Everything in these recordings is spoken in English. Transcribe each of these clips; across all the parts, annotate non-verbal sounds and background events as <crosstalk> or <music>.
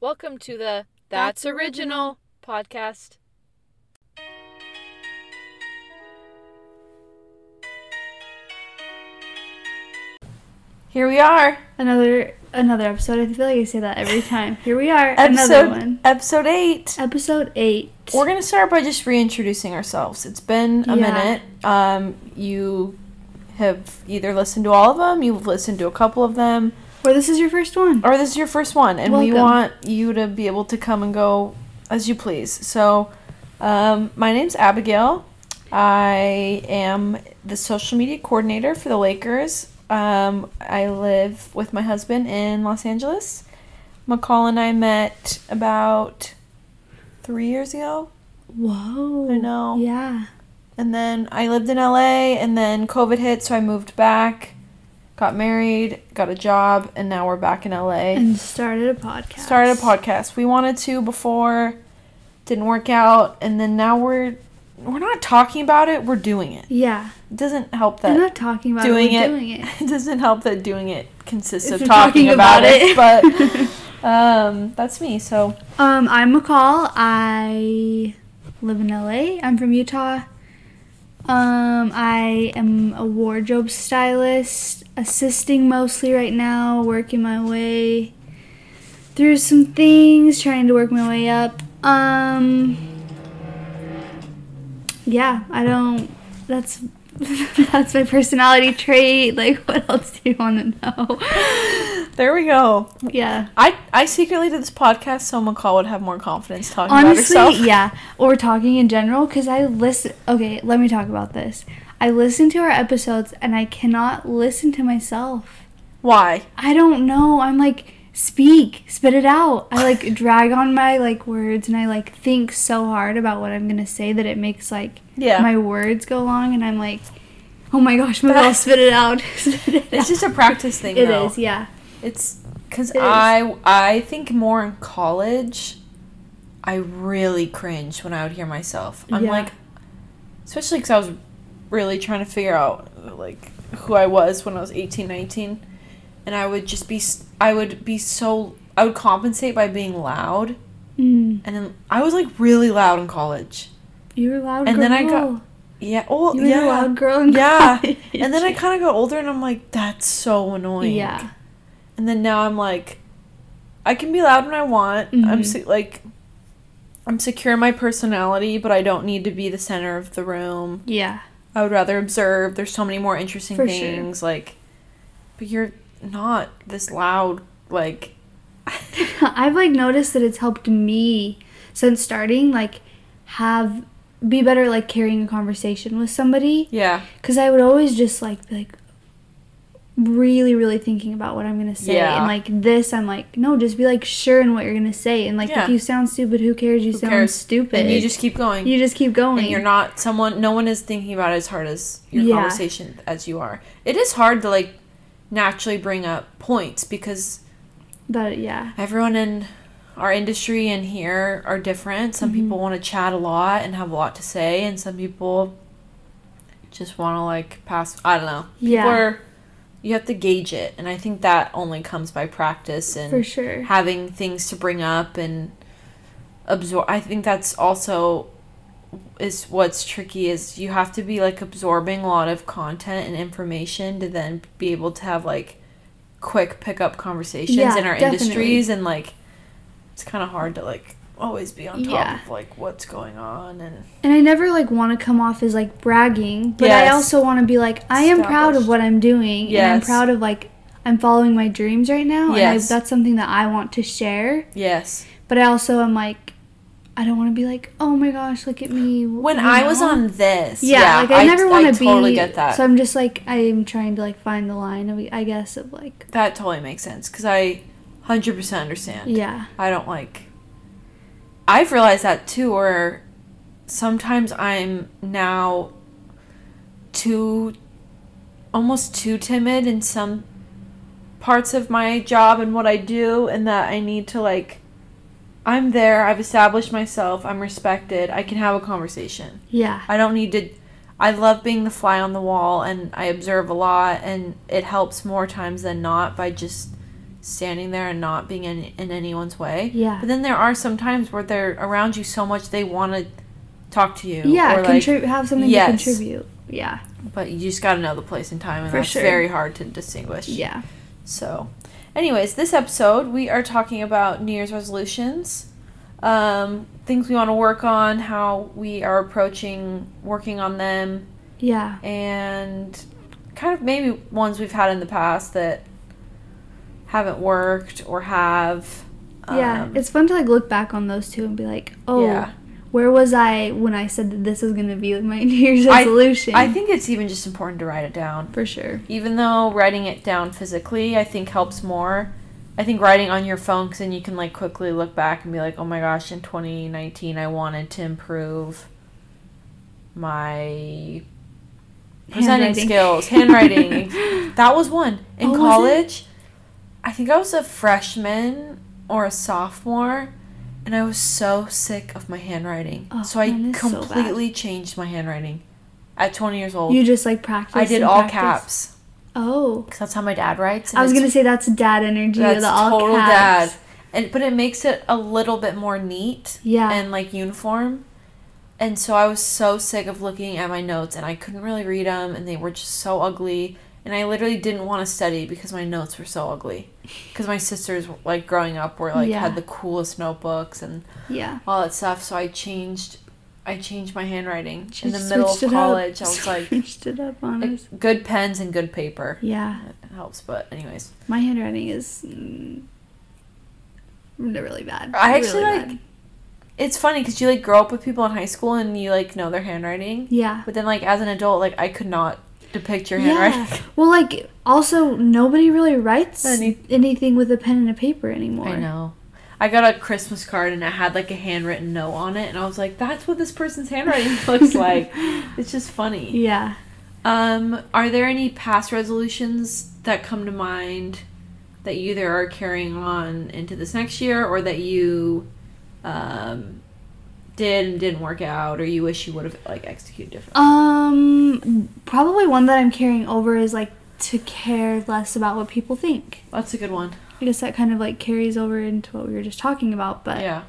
Welcome to the That's, That's Original podcast. Here we are. Another another episode. I feel like I say that every time. Here we are. Episode another one. episode 8. Episode eight. We're going to start by just reintroducing ourselves. It's been a Yeah. minute. Um you have either listened to all of them, you've listened to a couple of them, Or this is your first one. or this is your first one and we want you to be able to come and go as you please. So, um my name's Abigail. I am the social media coordinator for the Lakers. Um, I live with my husband in Los Angeles. McCall and I met about three years ago. Whoa. I know. Yeah. And then I lived in LA, and then COVID hit, so I moved back, got married, got a job, and now we're back in LA. And started a podcast. Started a podcast. We wanted to before, didn't work out, and then now we're we're not talking about it. We're doing it. Yeah. It doesn't help that not talking about doing it. it, We're doing it. it doesn't help that doing it consists If of talking, talking about, about it. it. But <laughs> um, that's me. So Um, I'm McCall. I live in LA. I'm from Utah. Um, I am a wardrobe stylist, assisting mostly right now, working my way through some things, trying to work my way up. Um, yeah, I don't. That's <laughs> that's my personality trait. Like, <laughs> what else do you want to know? There we go. yeah. I I secretly did this podcast so McCall would have more confidence talking Honestly, about herself. Honestly, yeah. Or talking in general, because I listen. Okay, let me talk about this. I listen to our episodes and I cannot listen to myself. Why? I don't know. I'm like, speak, spit it out. I <laughs> like drag on my like words and I like think so hard about what I'm gonna say that it makes like Yeah. my words go long and I'm like, oh my gosh, McCall, <laughs> spit it out. <laughs> spit it it's out. just a practice thing. It though. is, yeah. It's because It. I I think more in college. I really cringed when I would hear myself. I'm Yeah. like, especially because I was really trying to figure out like who I was when I was 18, 19. and I would just be I would be so I would compensate by being loud, Mm. and then I was like really loud in college. You were loud And girl. then I got- Yeah. Oh, You yeah. loud girl in Yeah. college. And then I kind of got older, and I'm like, that's so annoying. Yeah. And then now I'm like, I can be loud when I want. I'm Mhm. se- like, I'm secure in my personality, but I don't need to be the center of the room. Yeah. I would rather observe. There's so many more interesting For sure. things. Like, but you're not this loud. Like, <laughs> I've like noticed that it's helped me since starting like have be better like carrying a conversation with somebody yeah, cuz I would always just like be like really really thinking about what I'm to say Yeah. and like this I'm like no just be like sure in what you're to say and like Yeah. if you sound stupid who cares you Who sound cares? stupid and you just keep going. you just keep going and you're not someone. No one is thinking about it as hard as your Yeah. conversation as you are. It is hard to like naturally bring up points because but yeah everyone in our industry and here are different. Some Mm-hmm. people want to chat a lot and have a lot to say, and some people just want to like pass. I don't know. People Yeah. You have to gauge it, and I think that only comes by practice and for sure having things to bring up and absorb. I think that's also is what's tricky is you have to be like absorbing a lot of content and information to then be able to have like quick pickup conversations Yeah, in our definitely. industries and like it's kind of hard to like always be on top Yeah. of like what's going on and And I never like want to come off as like bragging, but I also want to be like I am proud of what I'm doing, and I'm proud of like I'm following my dreams right now, and I, that's something that I want to share. yes But I also am like, I don't want to be like, oh my gosh, look at me. when you i was on this yeah, like I, never want to be. totally get that So I'm just like I am trying to like find the line of I guess of like that totally makes sense because i 100% understand yeah I don't like. I've realized that too, where sometimes I'm now too, almost too timid in some parts of my job and what I do, and that I need to like. I'm there. I've established myself. I'm respected. I can have a conversation. yeah I don't need to. I love being the fly on the wall, and I observe a lot, and it helps more times than not by just standing there and not being in, in anyone's way. Yeah. But then there are some times where they're around you so much they want to talk to you. Yeah, or like, contrib- have something Yes. to contribute. Yeah. but you just got to know the place and time, and For that's sure. very hard to distinguish. Yeah. So, anyways, this episode we are talking about New Year's resolutions, um, things we want to work on, how we are approaching working on them, Yeah. and kind of maybe ones we've had in the past that haven't worked or have. Yeah. um, It's fun to like look back on those two and be like, oh, Yeah. where was I when I said that this was gonna be like my <laughs> New Year's resolution? I think it's even just important to write it down. for sure. Even though writing it down physically, I think helps more. I think writing on your phone, because then you can like quickly look back and be like, oh my gosh, in 2019, I wanted to improve my presenting Handwriting. skills, handwriting. <laughs> that was one in Oh, college. I think I was a freshman or a sophomore, and I was so sick of my handwriting. Oh, so I is so completely changed my handwriting at 20 years old. You just like practice. I did all practice? caps Oh. because that's how my dad writes. I was gonna say that's dad energy. that's the all total caps. dad, and but it makes it a little bit more neat Yeah. and like uniform. And so I was so sick of looking at my notes, and I couldn't really read them, and they were just so ugly. And I literally didn't want to study because my notes were so ugly. Because my sisters, like growing up, were like Yeah. had the coolest notebooks and yeah. all that stuff. So I changed, I changed my handwriting in the middle of it up. college. I was <laughs> like, switched it up on us. good pens and good paper. Yeah. It helps, but anyways. My handwriting is mm, really bad. I actually, Really like, bad. It's funny because you like grow up with people in high school and you like know their handwriting, Yeah. but then like as an adult, like I could not depict your handwriting. Yeah. Well, like also nobody really writes Any- anything with a pen and a paper anymore. I know. I got a Christmas card and it had like a handwritten note on it, and I was like, "That's what this person's handwriting <laughs> looks like." It's just funny. Yeah. Um, are there any past resolutions that come to mind that you either are carrying on into this next year, or that you um, did and didn't work out, or you wish you would have like executed differently? Um, probably one that I'm carrying over is like to care less about what people think. That's a good one. I guess that kind of like carries over into what we were just talking about, but yeah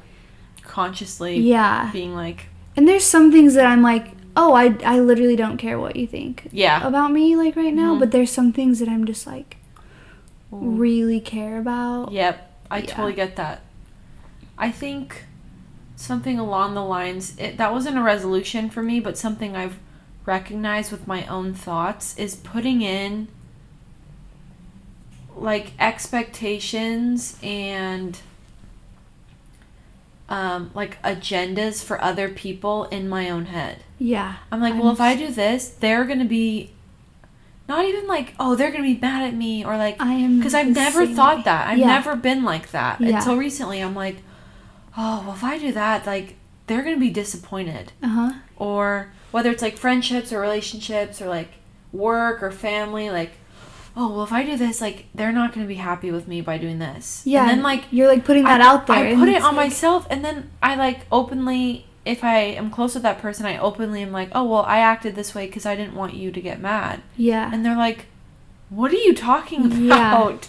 consciously yeah. being like And there's some things that I'm like, oh, I, I literally don't care what you think yeah about me like right now, Mhm. but there's some things that I'm just like Ooh. really care about. yep i Yeah. totally get that i think something along the lines it, that wasn't a resolution for me but something i've recognized with my own thoughts is putting in like expectations and um, like agendas for other people in my own head Yeah. I'm like, well, if I do this, they're gonna be not even like, oh, they're gonna be mad at me or like, I am because I've never thought way. that. I've Yeah. never been like that Yeah. until recently. I'm like, oh, well, if I do that, like, they're gonna be disappointed. Uh huh. Or whether it's like friendships or relationships or like work or family, like, oh, well, if I do this, like, they're not gonna be happy with me by doing this. Yeah. And then like you're like putting that I, out there. I put it on like- myself, and then I like openly, if I am close with that person, I openly am like, oh well, I acted this way because I didn't want you to get mad, Yeah. and they're like, what are you talking about? Yeah.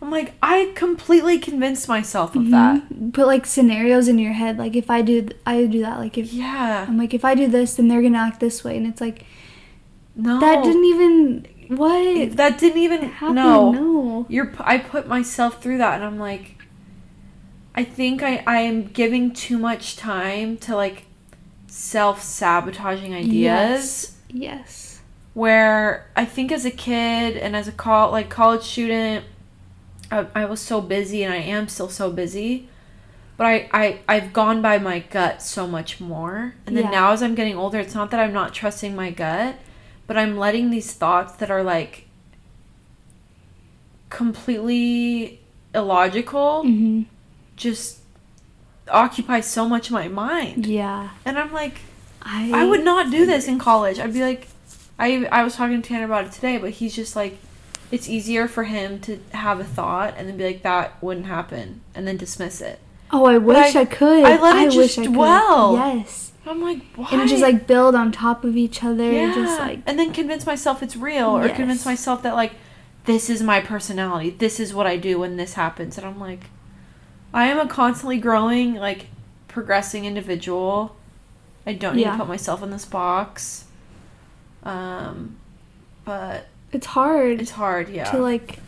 I'm like, I completely convinced myself of that. Put like scenarios in your head. Like if I do, I do that. Like if Yeah, I'm like if I do this, then they're gonna act this way, and it's like no, that didn't even what that didn't even happen. no. no. You're, I put myself through that, and I'm like, I think I I am giving too much time to like self sabotaging ideas. Yes. Yes. where I think as a kid and as a col- like college student, I, I was so busy and I am still so busy. But I, I, I've gone by my gut so much more. And then Yeah. now as I'm getting older, it's not that I'm not trusting my gut, but I'm letting these thoughts that are like completely illogical hmm just occupy so much of my mind. Yeah. And I'm like, I I would not do this in college. I'd be like, I I was talking to Tanner about it today, but he's just like, it's easier for him to have a thought and then be like, that wouldn't happen, and then dismiss it. Oh, I wish I- I, could. I let it just I could. dwell. Yes. I'm like, why? And just like build on top of each other. yeah, Just like and then convince myself it's real, or convince myself that like this is my personality. This is what I do when this happens. And I'm like, I am a constantly growing, like, progressing individual. I don't need Yeah. to put myself in this box. Um, but It's hard it's hard, yeah. to like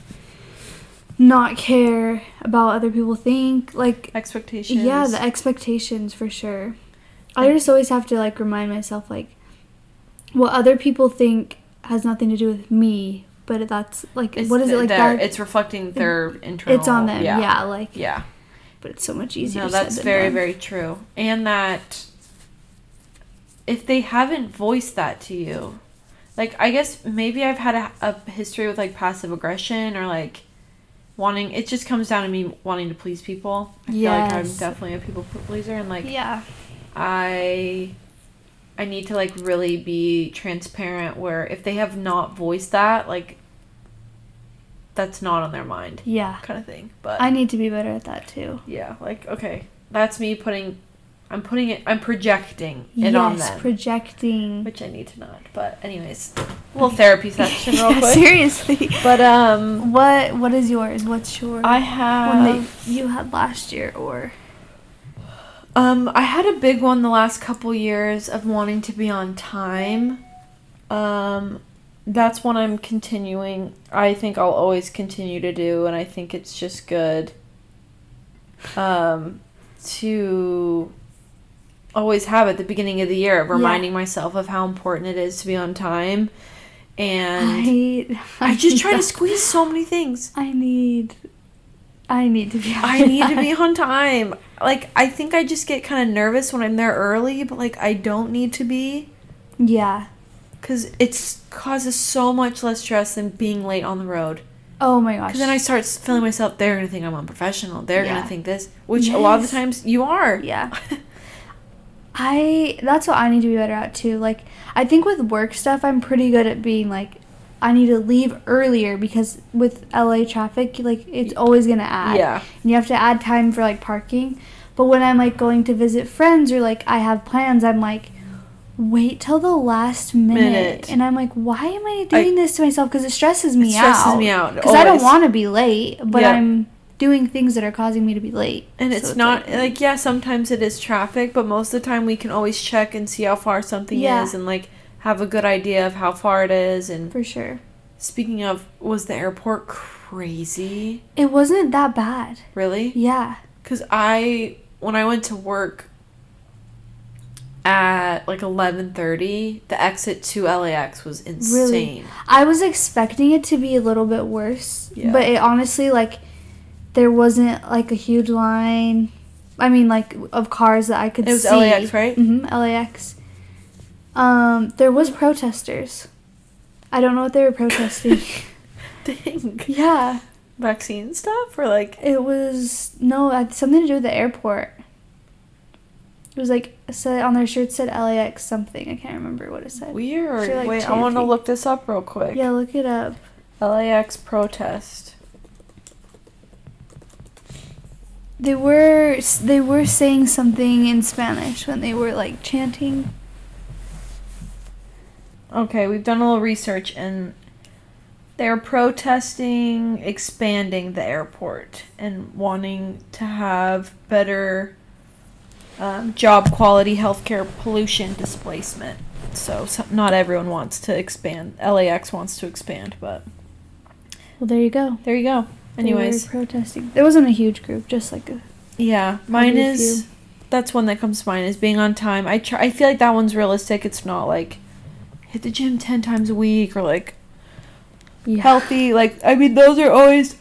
not care about other people think. Like Expectations. yeah, the expectations for sure. I just always have to like remind myself like what other people think has nothing to do with me, but that's like It's what is it like their- that? It's reflecting their internal. It's on them. Yeah. Yeah, like Yeah. but it's so much easier. No, that's very, done. very true. And that if they haven't voiced that to you, like, I guess maybe I've had a, a history with like passive aggression or like wanting, it just comes down to me wanting to please people. I feel like I'm definitely a people pleaser and like Yeah. I. I need to like really be transparent where if they have not voiced that, like that's not on their mind Yeah. kind of thing. But I need to be better at that too. yeah, like okay, that's me putting. I'm putting it. I'm projecting it on yes, them, projecting. which I need to not. But anyways, <laughs> little therapy session real <laughs> Yeah, quick. Seriously. But um, What what is yours? What's your I have one that you had last year or um, I had a big one the last couple years of wanting to be on time. Um, that's one I'm continuing. I think I'll always continue to do, and I think it's just good. Um, to always have at the beginning of the year, reminding myself of how important it is to be on time. And I I, just try to <laughs> squeeze so many things. I need I need to be I need to be on time. Like I think I just get kind of nervous when I'm there early, but like I don't need to be Yeah. cuz it causes so much less stress than being late on the road. Oh my gosh. Cuz then I start feeling myself they're going to think I'm unprofessional. They're going to think this, which a lot of the times you are. Yeah. <laughs> I that's what I need to be better at too. Like I think with work stuff I'm pretty good at being like I need to leave earlier because with LA traffic like it's always going to add. Yeah. And you have to add time for like parking. But when I'm like going to visit friends or like I have plans, I'm like wait till the last minute. Minute. And I'm like why am I doing this to myself cuz it stresses me out. It stresses out. me out, Cuz I don't want to be late, but. I'm doing things that are causing me to be late. And So it's, not like, like, yeah, sometimes it is traffic, but most of the time we can always check and see how far something Yeah. is and like have a good idea of how far it is and for sure. speaking of was the airport crazy? It wasn't that bad. Really? Yeah. Cuz I when I went to work at like 11:30, the exit to LAX was insane. Really? I was expecting it to be a little bit worse, Yeah. but it honestly like there wasn't like a huge line. I mean, like of cars that I could It was see. LAX, right? Mm-hmm. LAX. Um, there was protesters. I don't know what they were protesting. <laughs> Dang. yeah, Vaccine stuff or like it was no it had something to do with the airport. It was like said on their shirt said LAX something. I can't remember what it said. weird. Like Wait, I want to look this up real quick. Yeah, look it up. LAX protest. They were they were saying something in Spanish when they were like chanting. Okay, we've done a little research and they're protesting expanding the airport and wanting to have better um, job quality, healthcare, pollution displacement. So, so not everyone wants to expand. LAX wants to expand, but Well, there you go. there you go. Anyways, protesting. It wasn't a huge group, just like a yeah, mine is few. that's one that comes to mind is being on time. I try. I feel like that one's realistic. It's not like hit the gym ten times a week or like yeah. healthy. Like I mean, those are always.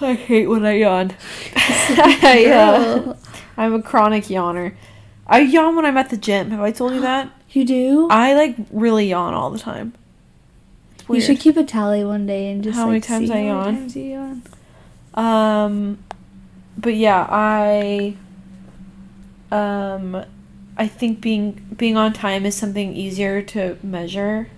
I hate when I yawn. <laughs> <laughs> I, uh, I'm a chronic yawner. I yawn when I'm at the gym. Have I told you <gasps> that? You do? I like really yawn all the time. It's you should keep a tally one day and just How many like, times see I how many yawn? times yawn. Um, but yeah, I. Um, I think being being on time is something easier to measure.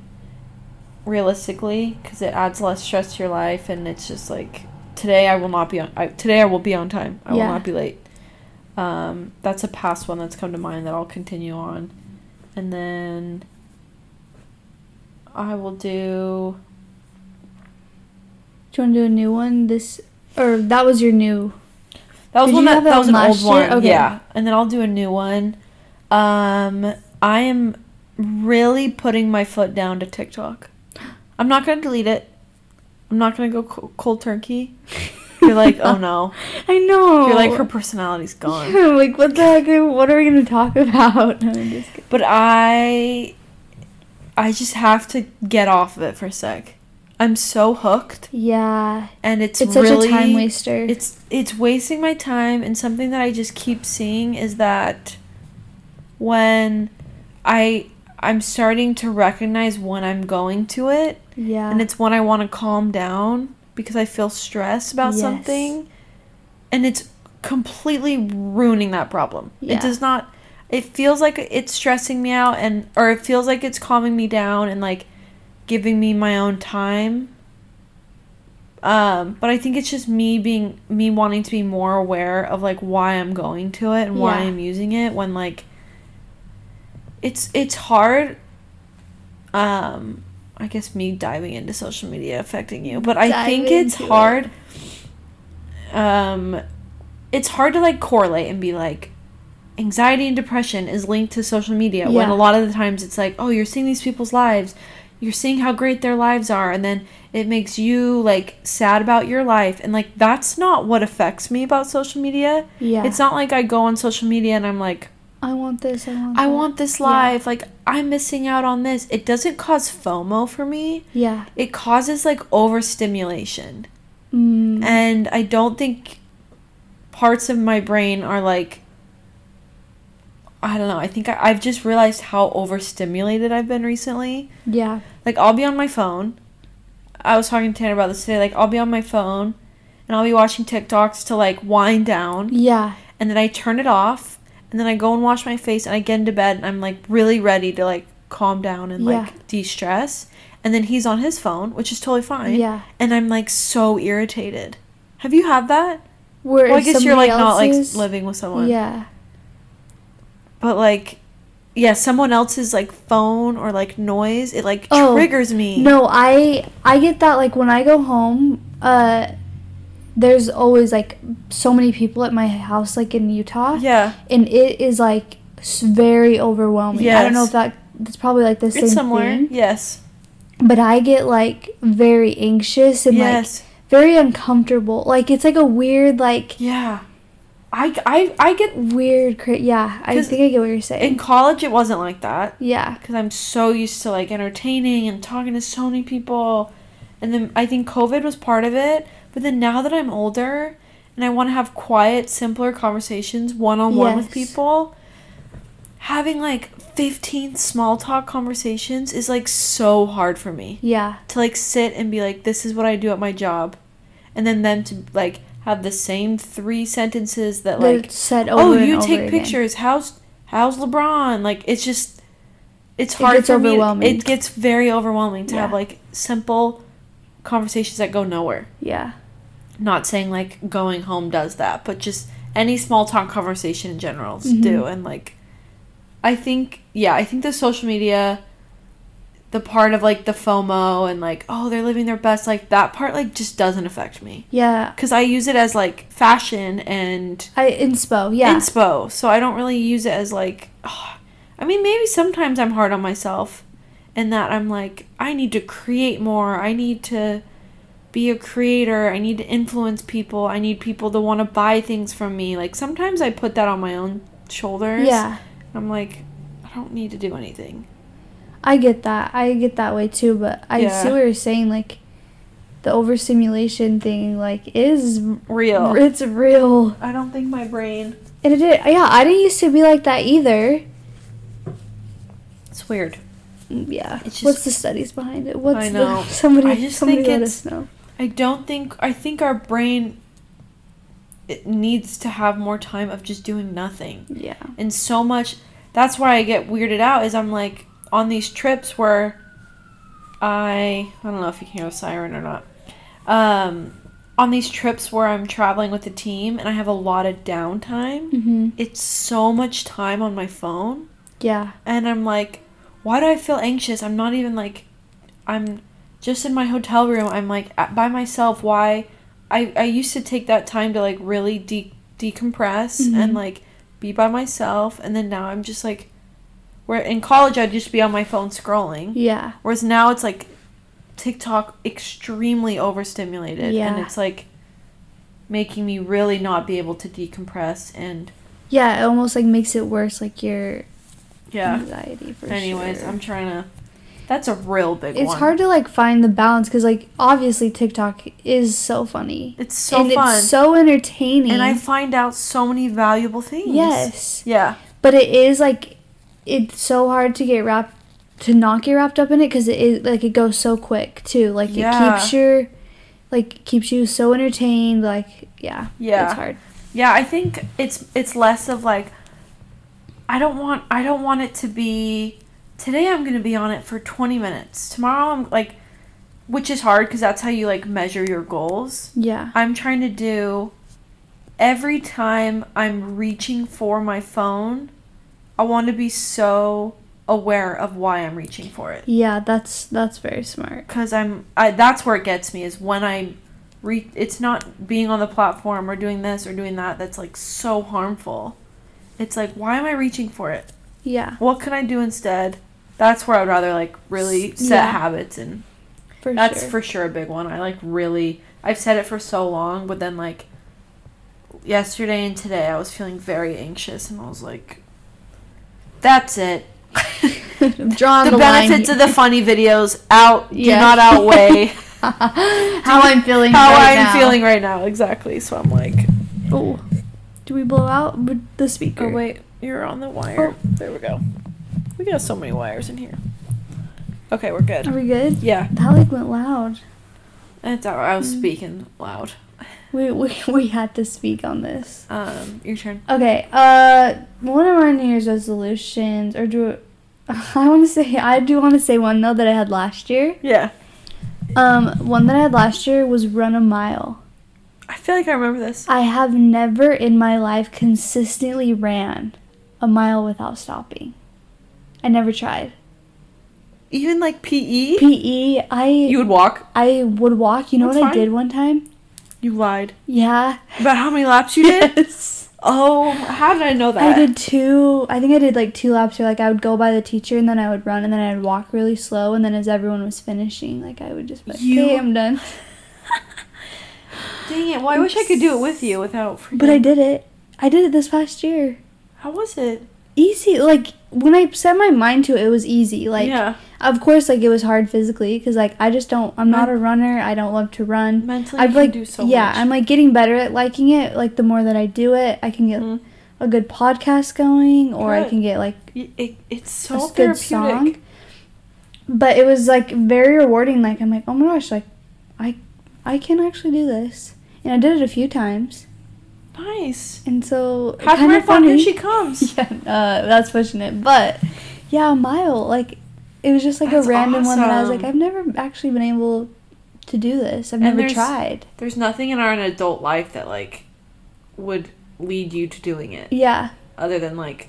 Realistically, because it adds less stress to your life, and it's just like today I will not be on. I, today I will be on time. I Yeah. will not be late. Um, that's a past one that's come to mind that I'll continue on, and then I will do. Do you want to do a new one? This or that was your new. That was Did one that, that was an old year? one. Okay. Yeah. And then I'll do a new one. Um I am really putting my foot down to TikTok. I'm not going to delete it. I'm not going to go cold turkey. You're like, "Oh no." <laughs> I know. You're like her personality's gone. Yeah, <laughs> like what the heck? What are we gonna talk about? <laughs> No. But I I just have to get off of it for a sec. I'm so hooked Yeah, and it's, it's such a time waster. it's it's wasting my time and something that I just keep seeing is that when I I'm starting to recognize when I'm going to it yeah, and it's when I want to calm down because I feel stressed about Yes. something and it's completely ruining that problem. Yeah. It does not it feels like it's stressing me out and or it feels like it's calming me down and like giving me my own time. Um, but I think it's just me being me wanting to be more aware of like why I'm going to it and why I'm using it when like it's it's hard um I guess me diving into social media affecting you, but I Dive think it's into it. hard um it's hard to like correlate and be like anxiety and depression is linked to social media when a lot of the times it's like oh you're seeing these people's lives you're seeing how great their lives are and then it makes you like sad about your life and like that's not what affects me about social media yeah. it's not like i go on social media and i'm like I want this. I want. i that. want this Yeah. life like i'm missing out on this it doesn't cause fomo for me Yeah. it causes like overstimulation Mm. and I don't think parts of my brain are like I don't know. I think I, I've just realized how overstimulated I've been recently. yeah. Like I'll be on my phone. I was talking to Tanner about this today. Like I'll be on my phone and I'll be watching TikToks to like wind down Yeah. and then I turn it off and then I go and wash my face and I get into bed and I'm like really ready to like calm down and Yeah. like de-stress. And then he's on his phone, which is totally fine Yeah. and I'm like so irritated. Have you had that? Where Well, I guess you're like not like else's- living with someone. Yeah. But like, yeah, someone else's like phone or like noise, it like Oh, triggers me. No, I I get that like when I go home, uh there's always like so many people at my house like in Utah Yeah, and it is like very overwhelming. Yeah. I don't know if that that's probably like the same it's somewhere. thing. Yes. But I get like very anxious and like very uncomfortable. Like it's like a weird like yeah. I, I, I get weird cra- yeah, I think I get what you're saying. in college it wasn't like that yeah. because I'm so used to like entertaining and talking to so many people, and then I think COVID was part of it. But then now that I'm older and I want to have quiet, simpler conversations one on one with people, having like 15 small talk conversations is like so hard for me. Yeah. To like sit and be like, this is what I do at my job. And then them to like have the same three sentences that They're like, said over oh, you take again. pictures. How's how's LeBron? Like it's just it's It hard gets for me. overwhelming. It gets very overwhelming to have like simple conversations that go nowhere. Yeah. Not saying like going home does that, but just any small talk conversation in general Mhm. do. And like, I think yeah, I think the social media, the part of like the FOMO and like oh they're living their best like that part like just doesn't affect me Yeah. because I use it as like fashion and I inspo. Yeah. inspo. So I don't really use it as like. ah, I mean, maybe sometimes I'm hard on myself, and that I'm like, I need to create more. I need to be a creator. I need to influence people. I need people to want to buy things from me. Like sometimes I put that on my own shoulders. yeah. I'm like, I don't need to do anything. I get that. I get that way too, but I Yeah. see what you're saying. Like, the overstimulation thing, like, is Real. it's real. I don't think my brain. And it did, yeah, I didn't used to be like that either. It's weird. Mm, Yeah. It's What's the studies behind it? What's I know. the <laughs> somebody? I just somebody think let it's- us know. I don't think I think our brain it needs to have more time of just doing nothing. Yeah. And so much that's why I get weirded out is I'm like on these trips where I I don't know if you can hear a siren or not. Um on these trips where I'm traveling with the team and I have a lot of downtime, Mhm. it's so much time on my phone Yeah. and I'm like, why do I feel anxious? I'm not even like, I'm just in my hotel room, I'm like by myself. Why? I I used to take that time to like really de- decompress Mhm. and like be by myself, and then now I'm just like, where in college I'd just be on my phone scrolling, Yeah. whereas now it's like TikTok extremely overstimulated, Yeah. and it's like making me really not be able to decompress and Yeah, it almost like makes it worse, like your yeah. anxiety for Anyways, sure. I'm trying to. That's a real big it's one. hard to like find the balance because like obviously TikTok is so funny. It's so and fun. it's so entertaining. and I find out so many valuable things. yes, Yeah. but it is like it's so hard to get wrapped to not get wrapped up in it because it is like it goes so quick too. Like Yeah. it keeps your like keeps you so entertained. Like yeah, Yeah. it's hard. Yeah, I think it's it's less of like I don't want I don't want it to be today I'm going to be on it for 20 minutes. Tomorrow I'm like which is hard cuz that's how you like measure your goals. Yeah, I'm trying to do every time I'm reaching for my phone, I want to be so aware of why I'm reaching for it. yeah, that's that's very smart. because I'm I, that's where it gets me is when I re it's not being on the platform or doing this or doing that that's like so harmful. It's like why am I reaching for it? Yeah, What can I do instead? That's where I'd rather like really set yeah. habits and for that's sure. for sure a big one. I like really I've said it for so long, but then like yesterday and today I was feeling very anxious and I was like that's it. <laughs> Drawing the, the, benefits of the funny videos out do not outweigh <laughs> how I'm feeling. how right I'm now. feeling right now. Exactly. So I'm like, Oh, do we blow out the speaker? oh wait, you're on the wire. There we go. We got so many wires in here. Okay, we're good. Are we good? Yeah, That like went loud. it's alright. I was Mm. speaking loud. We, we <laughs> we had to speak on this. Um, your turn. Okay. Uh, one of my New Year's resolutions, or do <laughs> I want to say I do want to say one though that I had last year. Yeah, Um, one that I had last year was run a mile. I feel like I remember this. I have never in my life consistently ran a mile without stopping. I never tried. Even like PE, PE, I you would walk. I would walk. You know That's what I did one time? You lied Yeah. about how many laps you did. <laughs> Yes. Oh, how did I know that? I did two. I think I did like two laps. Where like I would go by the teacher and then I would run and then I'd walk really slow and then as everyone was finishing, like I would just be like, You- "Okay, I'm done." <laughs> Dang it! Well, I wish I could do it with you without. Freaking... But I did it. I did it this past year. How was it? Easy. Like when I set my mind to it, it was easy. Like yeah, of course, like it was hard physically because like I just don't. I'm not a runner. I don't love to run. mentally can like do so yeah. much. I'm like getting better at liking it. Like the more that I do it, I can get Mhm. a good podcast going, or I can get like Y- It, it's a so s- good song. But it was like very rewarding. Like I'm like, oh my gosh, like I I can actually do this, and I did it a few times, Nice. and so Have kind of funny. when she comes. <laughs> yeah, uh, that's pushing it, but yeah, a mile. Like it was just like That's a random one that I was like. I've never actually been able to do this. I've And never there's- tried. There's nothing in our adult life that like would lead you to doing it Yeah, other than like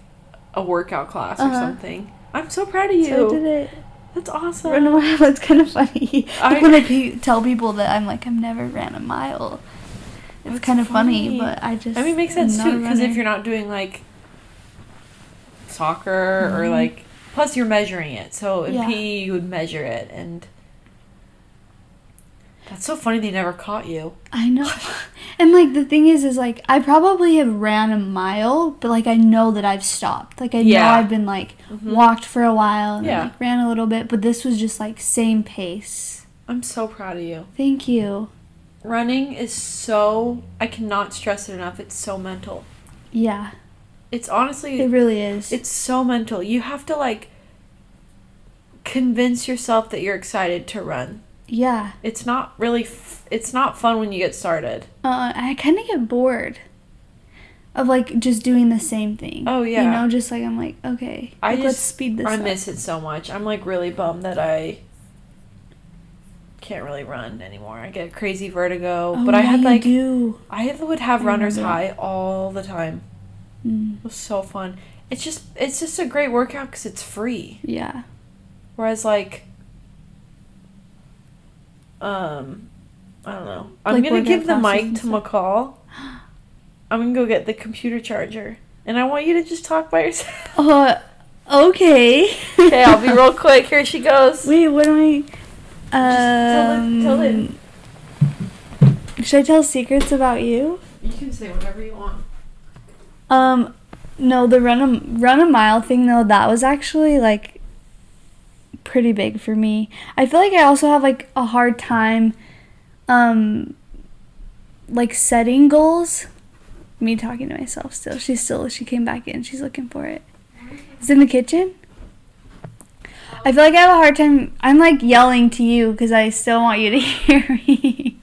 a workout class or Uh-huh. something. I'm so proud of you. so I did it. That's awesome. <laughs> Run a mile. It's kind of funny. I- like when I pe- tell people that I'm like, I've never ran a mile. It's kind of funny, funny. but I just. I mean, it makes sense too because if you're not doing like soccer or Mhm. like, plus you're measuring it. So in Yeah. PE you would measure it, and that's so funny they never caught you. I know. <laughs> And like the thing is is like I probably have ran a mile, but like I know that I've stopped. Like I know I've been like Mhm. walked for a while and Yeah. like ran a little bit, but this was just like same pace. I'm so proud of you. Thank you. Running is so I cannot stress it enough. It's so mental. Yeah. It's honestly It really is. It's so mental. You have to like convince yourself that you're excited to run. yeah. It's not really f- it's not fun when you get started. Uh, I kind of get bored of like just doing the same thing. Oh, yeah. You know, just like I'm like, okay, I like, let's just- speed this I up. miss it so much. I'm like really bummed that I can't really run anymore. I get crazy vertigo, Oh, but I had like do. I would have I runner's high all the time. Mm, It was so fun. It's just it's just a great workout cuz it's free. yeah. Whereas like Um, I don't know. I'm Like gonna give the mic to? McCall. I'm gonna go get the computer charger, and I want you to just talk by yourself. Uh, okay. <laughs> okay, I'll be real <laughs> quick. Here she goes. Wait, what am I? Tell it- Um, tell it. Should I tell secrets about you? You can say whatever you want. Um, no, the run a run a mile thing though. That was actually like pretty big for me. I feel like I also have like a hard time, um, like setting goals. Me talking to myself still. She's still. She came back in. She's looking for it. It's in the kitchen. I feel like I have a hard time. I'm like yelling to you because I still want you to <laughs> hear me.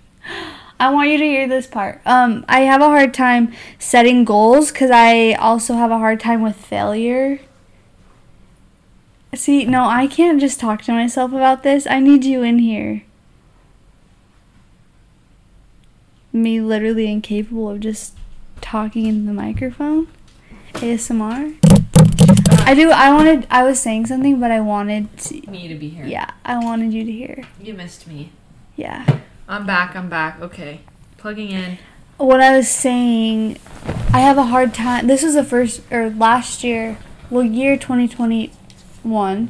I want you to hear this part. Um, I have a hard time setting goals because I also have a hard time with failure. See, no, I can't just talk to myself about this. I need you in here. Me literally incapable of just talking in the microphone. ASMR. I do. I wanted. I was saying something, but I wanted to. Me to be here. Yeah, I wanted you to hear. You missed me. Yeah. I'm back. I'm back. Okay. Plugging in. what I was saying, I have a hard time. This was the first or last year, well, year 2021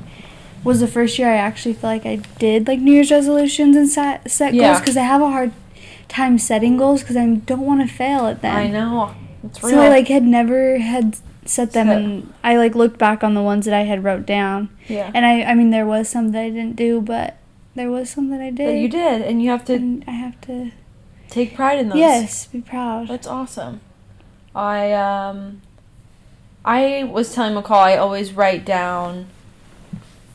was the first year I actually feel like I did like New Year's resolutions and set set goals because I have a hard time setting goals because I don't want to fail at them. I know. It's real. So I like had never had set them and I like looked back on the ones that I had wrote down yeah. and I I mean there was some that I didn't do but there was some that I did. But you did, and you have to And I have to take pride in those. yes be proud. That's awesome. I um I was telling McCall I always write down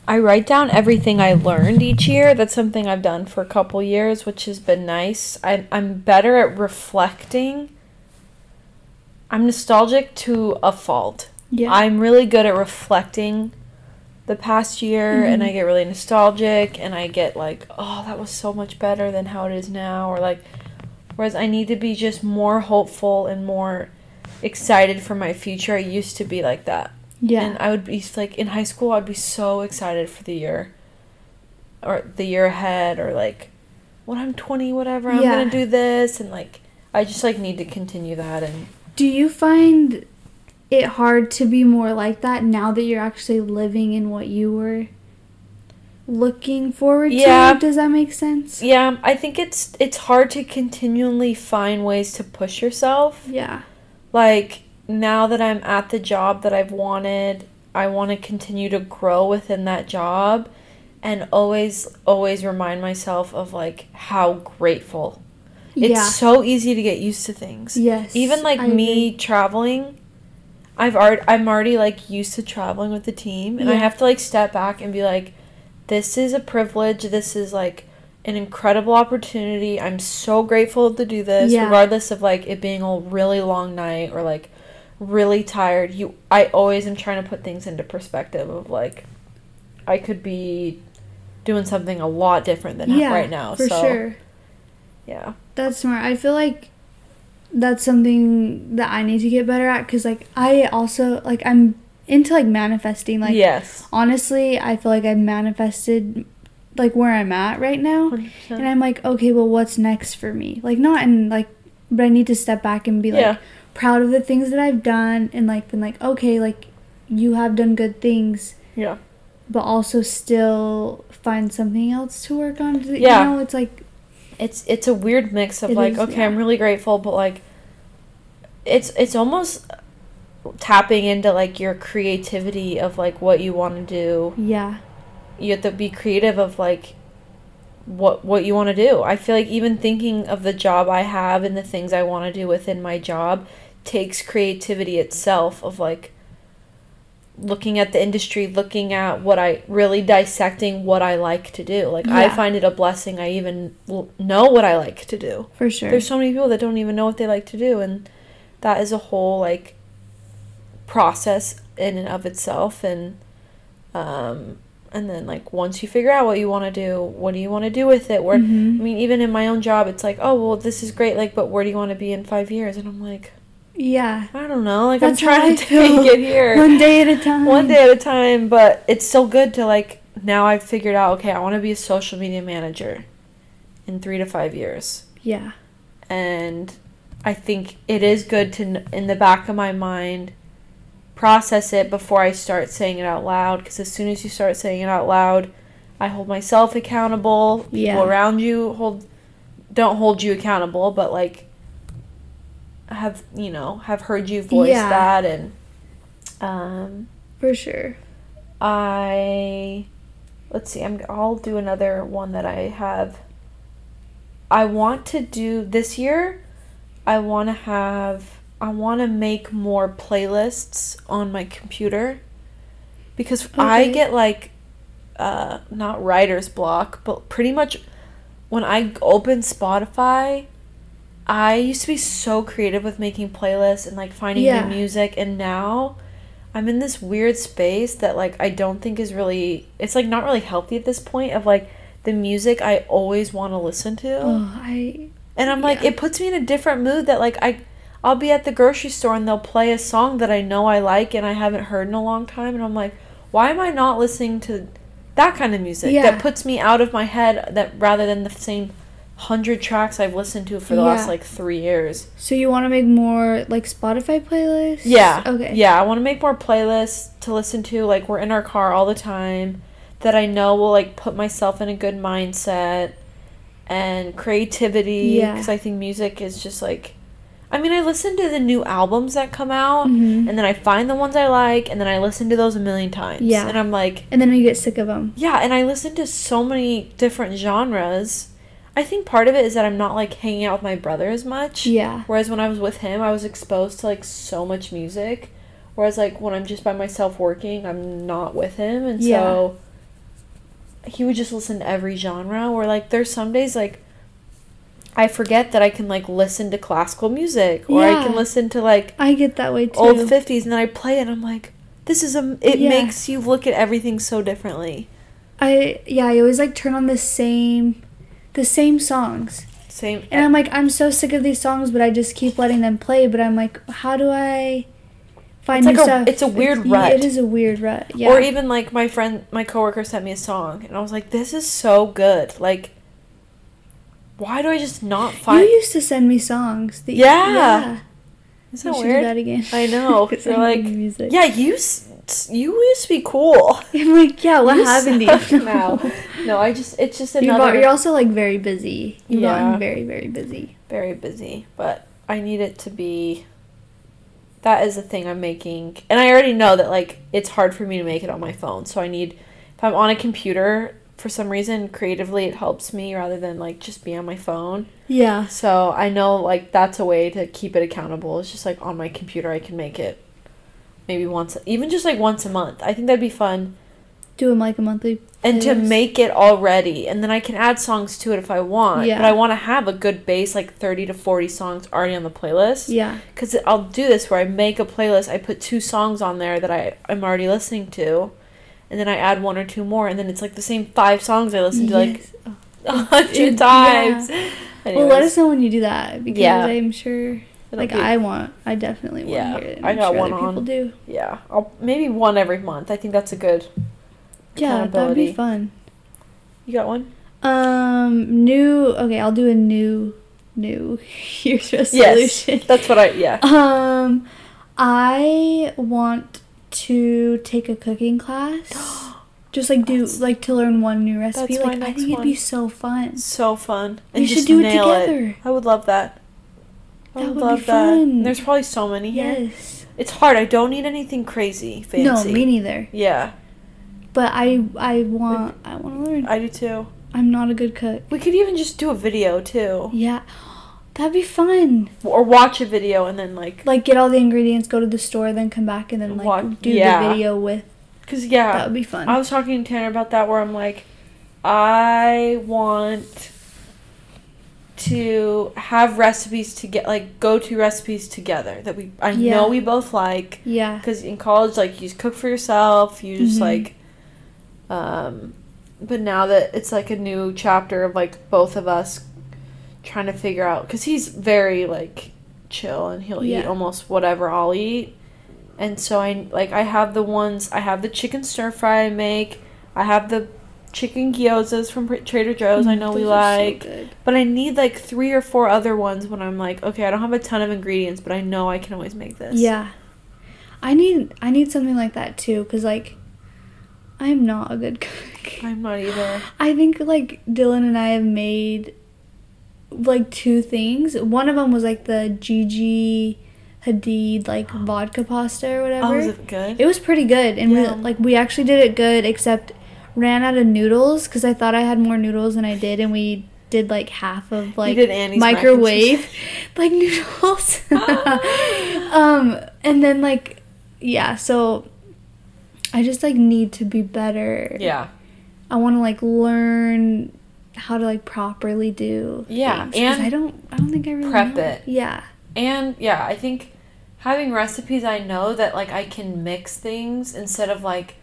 I write down everything I learned each year. That's something I've done for a couple years, which has been nice. I I'm better at reflecting. I'm nostalgic to a fault. Yeah. I'm really good at reflecting the past year and Mhm. I get really nostalgic and I get like, oh, that was so much better than how it is now or like whereas I need to be just more hopeful and more excited for my future. I used to be like that. yeah. And I would be like in high school I'd be so excited for the year or the year ahead or like when I'm 20 whatever I'm Yeah. going to do this and like I just like need to continue that and Do you find it hard to be more like that now that you're actually living in what you were looking forward Yeah. to? Does that make sense? Yeah, I think it's it's hard to continually find ways to push yourself. Yeah. Like now that I'm at the job that I've wanted, I want to continue to grow within that job and always always remind myself of like how grateful. It's yeah. so easy to get used to things. Yes. Even like I me agree. traveling, I've already I'm already like used to traveling with the team and I have to like step back and be like this is a privilege. This is like an incredible opportunity. I'm so grateful to do this Yeah. regardless of like it being a really long night or like really tired. You I always am trying to put things into perspective of like I could be doing something a lot different than yeah, right now. Yeah, for so sure. Yeah. That's smart. I feel like that's something that I need to get better at because, like, I also, like, I'm into, like, manifesting. Like, yes. honestly, I feel like I've manifested, like, where I'm at right now. 100%. And I'm like, okay, well, what's next for me? Like, not in like, but I need to step back and be like Yeah. proud of the things that I've done and like been like, okay, like you have done good things, yeah. but also still find something else to work on. You Yeah. know, it's like, it's it's a weird mix of It like is, okay yeah. i'm really grateful but like it's it's almost tapping into like your creativity of like what you want to do. Yeah, you have to be creative of like what what you want to do. I feel like even thinking of the job i have and the things i want to do within my job takes creativity itself of like looking at the industry looking at what i really dissecting what i like to do. Like i find it a blessing i even know what i like to do. For sure. there's so many people that don't even know what they like to do and that is a whole like process in and of itself and um and then like once you figure out what you want to do what do you want to do with it? Where Mhm. i mean even in my own job it's like oh well this is great like but where do you want to be in five years? And i'm like yeah, i don't know like That's i'm trying to <laughs> feel. take it here one day at a time. one day at a time but it's still good to like now i've figured out okay i want to be a social media manager in 3 to 5 years. Yeah. And I think it is good to in the back of my mind process it before I start saying it out loud because as soon as you start saying it out loud, I hold myself accountable. People Yeah. around you hold don't hold you accountable, but like have you know have heard you voice Yeah. that and um For sure. I let's see. I'm I'll do another one that I have. I want to do this year. I want to have I want to make more playlists on my computer because I get like uh not writer's block, but pretty much when I open Spotify, I used to be so creative with making playlists and like finding Yeah. new music and now I'm in this weird space that like I don't think is really it's like not really healthy at this point of like the music I always want to listen to. Oh, I And I'm like, yeah. it puts me in a different mood that like I I'll be at the grocery store and they'll play a song that I know I like and I haven't heard in a long time and I'm like, why am I not listening to that kind of music Yeah. that puts me out of my head that rather than the same hundred tracks I've listened to for the last like three years. so you want to make more like Spotify playlists? Yeah. Okay. Yeah, I want to make more playlists to listen to. Like we're in our car all the time that I know will like put myself in a good mindset and creativity Yeah. because I think music is just like I mean, I listen to the new albums that come out Mhm. and then I find the ones I like and then I listen to those a million times. Yeah. And I'm like, And then you get sick of them. yeah, and I listen to so many different genres. I think part of it is that I'm not like hanging out with my brother as much. Yeah. Whereas when I was with him, I was exposed to like so much music. Whereas like when I'm just by myself working, I'm not with him, and so he would just listen to every genre. Where like there's some days like I forget that I can like listen to classical music or I can listen to like I get that way too. old 50s, and then I play it. and I'm like, this is a. It Yeah. makes you look at everything so differently. I yeah, I always like turn on the same the same songs. Same. And I'm like, I'm so sick of these songs, but I just keep letting them play. But I'm like, how do I find It's new like a- stuff? it's a weird yeah, rut. It is a weird rut. Yeah. Or even like my friend, my coworker sent me a song, and I was like, "This is so good." Like, why do I just not find? you used to send me songs. That Yeah. yeah. Isn't that weird? do that again. I know. <laughs> They're like, music. yeah, you s- you used to be cool. <laughs> I'm like, yeah. What You happened to you now? No, I just it's just another you're also like very busy. You've Yeah. gotten very very busy. very busy, but I need it to be. That is the thing I'm making, and I already know that like it's hard for me to make it on my phone. So I need, if I'm on a computer for some reason, creatively it helps me rather than like just be on my phone. Yeah. So I know like that's a way to keep it accountable. It's just like on my computer I can make it maybe once even just like once a month. I think that'd be fun. Do them like a monthly. And to make it already and then I can add songs to it if I want. Yeah. But I want to have a good base like 30 to 40 songs already on the playlist. Yeah. Cuz I'll do this where I make a playlist, I put two songs on there that I I'm already listening to. And then I add one or two more, and then it's like the same five songs I listened to like Yes. <laughs> A hundred times. Well, let us know when you do that because Yeah. I'm sure. Like I want, I definitely want Yeah, to hear it. and I got sure one other people on. do. Yeah, I'll maybe one every month. I think that's a good. Yeah, that'd be fun. You got one? Um, new. Okay, I'll do a new, new <laughs> Year's resolution. Yes, that's what I. Yeah. <laughs> Um, I want to take a cooking class. <gasps> Just like do That's- like to learn one new recipe. Like I think it'd be so fun. So fun. We should do it together. I would love that. I That would love that. fun. There's probably so many here. Yes. It's hard. I don't need anything crazy fancy. No, me neither. Yeah, But I I want I want to learn. I do too. I'm not a good cook. We could even just do a video too, Yeah. That'd be fun. or watch a video and then like, Like get all the ingredients, go to the store, then come back and then like Wa- do yeah. the video with. cause yeah, That would be fun. I was talking to Tanner about that where I'm like, I want to have recipes to get like go to recipes together that we I Yeah. know we both like yeah. because in college like you just cook for yourself you just Mhm. like um but now that it's like a new chapter of like both of us trying to figure out because he's very like chill and he'll eat almost whatever I'll eat and so I like I have the ones I have the chicken stir fry I make I have the chicken gyozas from Trader Joe's. I know we Mm, Those are so like, good. but I need like three or four other ones when I'm like, okay, I don't have a ton of ingredients, but I know I can always make this. Yeah. I need I need something like that too cuz like I'm not a good <laughs> cook. I'm not either. I think like Dylan and I have made like two things. One of them was like the Gigi Hadid like <gasps> vodka pasta or whatever. Oh, was it good? It was pretty good, and Yeah. we like we actually did it good, except ran out of noodles because I thought I had more noodles than I did, and we did like half of like did Annie's mac and microwave <laughs> like noodles. <laughs> um, and then like yeah, so I just like need to be better. yeah. I want to like learn how to like properly do. Yeah, things, and I don't. I don't think I really prep know. it. Yeah. And yeah, I think having recipes, I know that like I can mix things instead of like,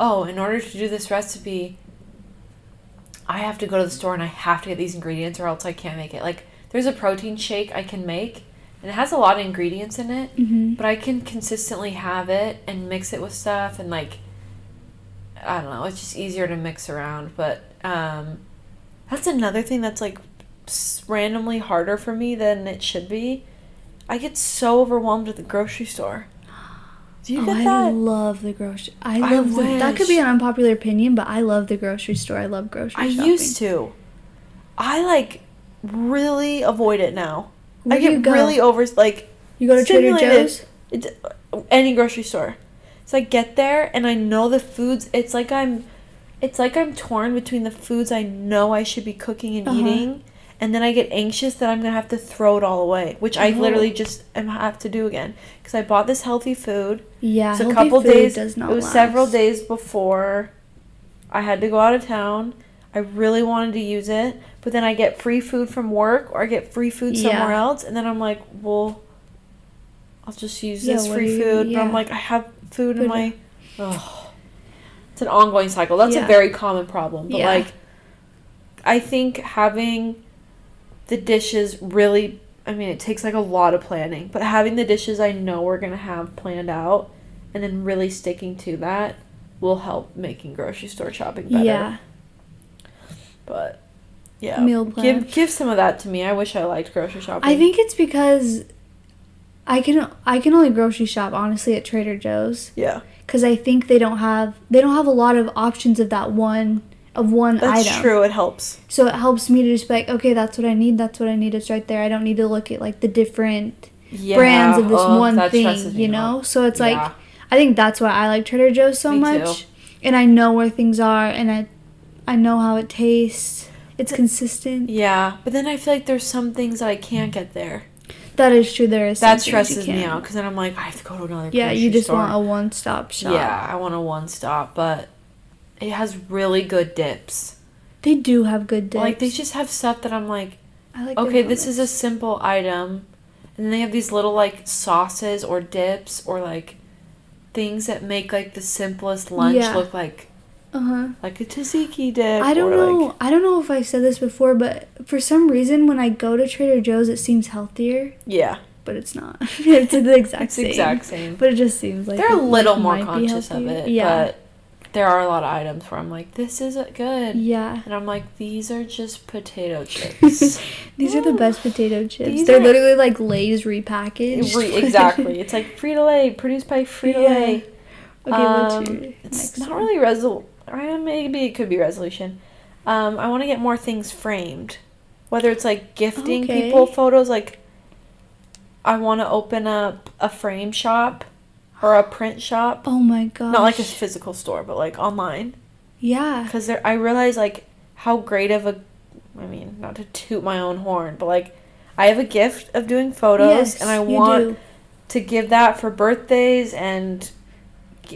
oh, in order to do this recipe, I have to go to the store and I have to get these ingredients or else I can't make it. Like, there's a protein shake I can make, and it has a lot of ingredients in it, hmm but I can consistently have it and mix it with stuff and like, I don't know, it's just easier to mix around. But um, that's another thing that's like randomly harder for me than it should be. I get so overwhelmed at the grocery store. Do you oh, get that? I love the grocery. I I the, that. Could be an unpopular opinion, but I love the grocery store. I love grocery I shopping. used to. I like really avoid it now. Where I get really over like You go to Trader. Joe's. It's any grocery store. So I get there and I know the foods. It's like I'm, it's like I'm torn between the foods I know I should be cooking and Uh-huh. eating, and then I get anxious that I'm gonna have to throw it all away, which I Oh. literally just am have to do again because I bought this healthy food. Yeah, It's a couple food days. It was last. several days before I had to go out of town. I really wanted to use it, but then I get free food from work or I get free food somewhere Yeah. else, and then I'm like, well, I'll just use Yeah, this free you- food. But I'm like, I have food in my. Oh. It's an ongoing cycle. That's a very common problem. But Yeah. like, I think having the dishes really. I mean, it takes like a lot of planning, but having the dishes I know we're gonna have planned out, and then really sticking to that, will help making grocery store shopping better. Yeah, But yeah, Meal plan. give give some of that to me. I wish I liked grocery shopping. I think it's because I can I can only grocery shop honestly at Trader Joe's yeah, because I think they don't have they don't have a lot of options of that one of one item. that's item. true. It helps. So it helps me to just be like, okay, that's what I need. That's what I need. It's right there. I don't need to look at like the different Yeah, brands of this oh, one thing, you know. out. So it's like I think that's why I like Trader Joe's so Me much, too. and I know where things are, and I I know how it tastes. It's consistent. Yeah, but then I feel like there's some things that I can't get there. That is true. There is That stresses me out because then I'm like, I have to go to another. Yeah, you just store. want a one-stop shop. Yeah, I want a one stop, but it has really good dips. They do have good dips. Like they just have stuff that I'm like, I like okay, this is a simple item, and then they have these little like sauces or dips or like things that make like the simplest lunch Yeah. look like uh-huh. like a tzatziki dip. I don't know. Like, I don't know if I said this before, but for some reason when I go to Trader Joe's, it seems healthier, yeah, but it's not. <laughs> it's the exact it's same. the exact same. But it just seems like They're a little more conscious of it, Yeah. There are a lot of items where I'm like, this isn't good. yeah. And I'm like, these are just potato <laughs> chips. These are the best potato chips. These They're are- literally like Lay's repackaged. Re- exactly. <laughs> It's like Frito Lay, produced by Frito Lay. Okay, what's Um, your It's next not one? really resol. uh, Maybe it could be resolution. Um, I want to get more things framed, whether it's like gifting Okay. people photos. Like, I want to open up a frame shop or a print shop. Oh my god. Not like a physical store, but like online. Yeah. Because there, I realize like how great of a, I mean, not to toot my own horn, but like, I have a gift of doing photos, Yes, and I want do. to give that for birthdays and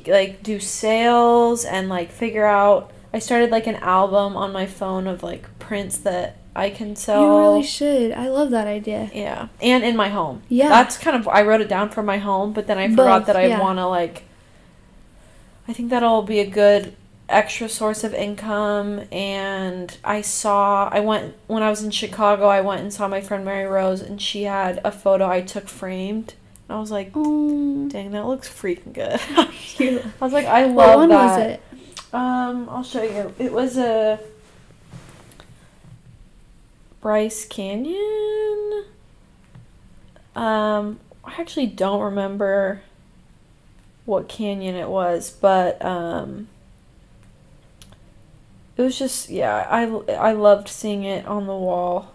like do sales and like figure out. I started like an album on my phone of like prints that I can sell. You really should. I love that idea. yeah, and in my home. Yeah. that's kind of I wrote it down for my home, but then I forgot Both, that I yeah. want to like. I think that'll be a good extra source of income and I saw I went when I was in Chicago I went and saw my friend Mary Rose and she had a photo I took framed and I was like Oh. dang that looks freaking good <laughs> <laughs> I was like I love What one that was it? Um, I'll show you. It was a Bryce Canyon. Um, I actually don't remember what canyon it was, but um, it was just yeah. I I loved seeing it on the wall.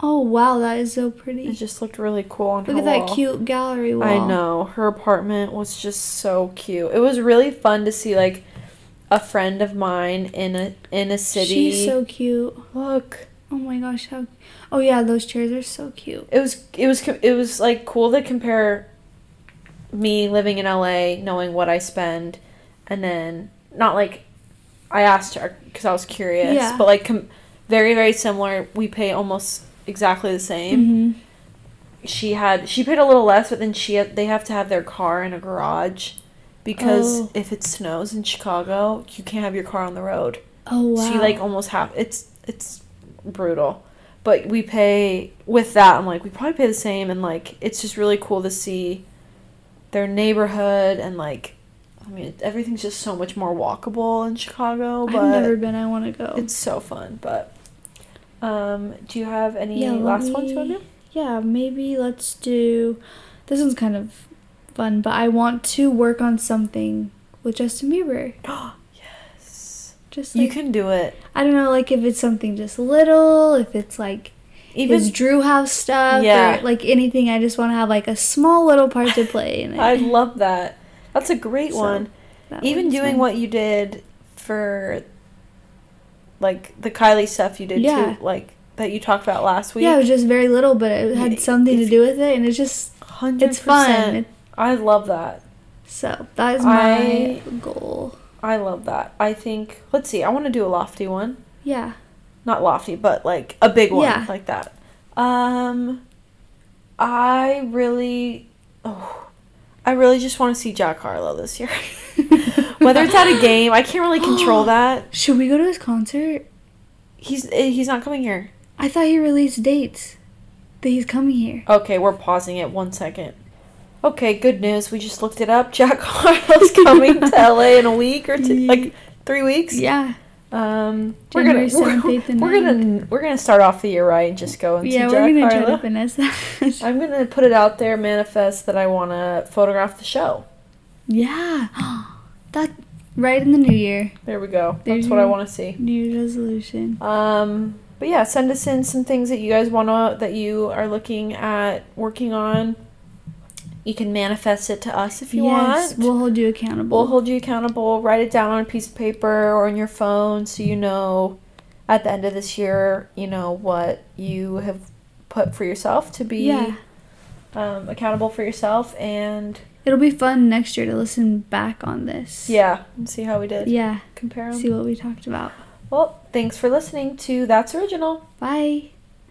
Oh wow, that is so pretty. It just looked really cool on Look her Look at that cute gallery wall. I know. Her apartment was just so cute. It was really fun to see like a friend of mine in a in a city. She's so cute. Look. Oh my gosh, how Oh yeah, those chairs are so cute. It was it was it was like cool to compare me living in LA, knowing what I spend and then not like I asked her cuz I was curious, Yeah. but like com- very very similar. We pay almost exactly the same. hmm she had she paid a little less but then she had, they have to have their car in a garage because Oh. if it snows in chicago you can't have your car on the road Oh wow. so you like almost have it's it's brutal but we pay with that i'm like we probably pay the same and like it's just really cool to see their neighborhood and like i mean everything's just so much more walkable in chicago but I've never been. I want to go. it's so fun but um do you have any Yeah, last ones you want to do Yeah, maybe let's do. This one's kind of fun, but I want to work on something with Justin Bieber. <gasps> yes Just You can do it. I don't know, like if it's something just little, if it's like Even his Drew House stuff, Yeah. or like anything. I just want to have like a small little part to play in <laughs> it. I love that. That's a great So, one. Even doing fun. what you did for like the Kylie stuff you did Yeah. too, like that you talked about last week. Yeah, it was just very little, but it had something to do with it, and it's just 100%. it's fun. It- I love that. so that is my I- goal. I love that. I think let's see. I want to do a lofty one. Yeah. Not lofty, but like a big one Yeah. like that. Um I really oh I really just want to see Jack Harlow this year. <laughs> Whether it's at a game, I can't really control <gasps> that. Should we go to his concert? He's eh, he's not coming here. I thought he released dates that he's coming here. Okay, we're pausing it one second. Okay, good news. We just looked it up. <laughs> Jack Harlow's coming to LA in a week or two, like three weeks. Yeah. Um, we're gonna we're, 7th, 8th, and we're gonna we're gonna start off the year right and just go and Yeah, see we're Jack gonna try Harlow. to finesse that. <laughs> I'm gonna put it out there, manifest that I want to photograph the show. yeah. <gasps> that right in the new year. There we go. There's That's what I want to see. New resolution. Um, but yeah, send us in some things that you guys wanna that you are looking at working on. You can manifest it to us if you yes, want. we'll hold you accountable. We'll hold you accountable. Write it down on a piece of paper or on your phone so you know at the end of this year, you know, what you have put for yourself to be yeah. um, accountable for yourself. And It'll be fun next year to listen back on this. yeah, and see how we did. Yeah. Compare 'em. See what we talked about. Well, thanks for listening to That's Original. Bye.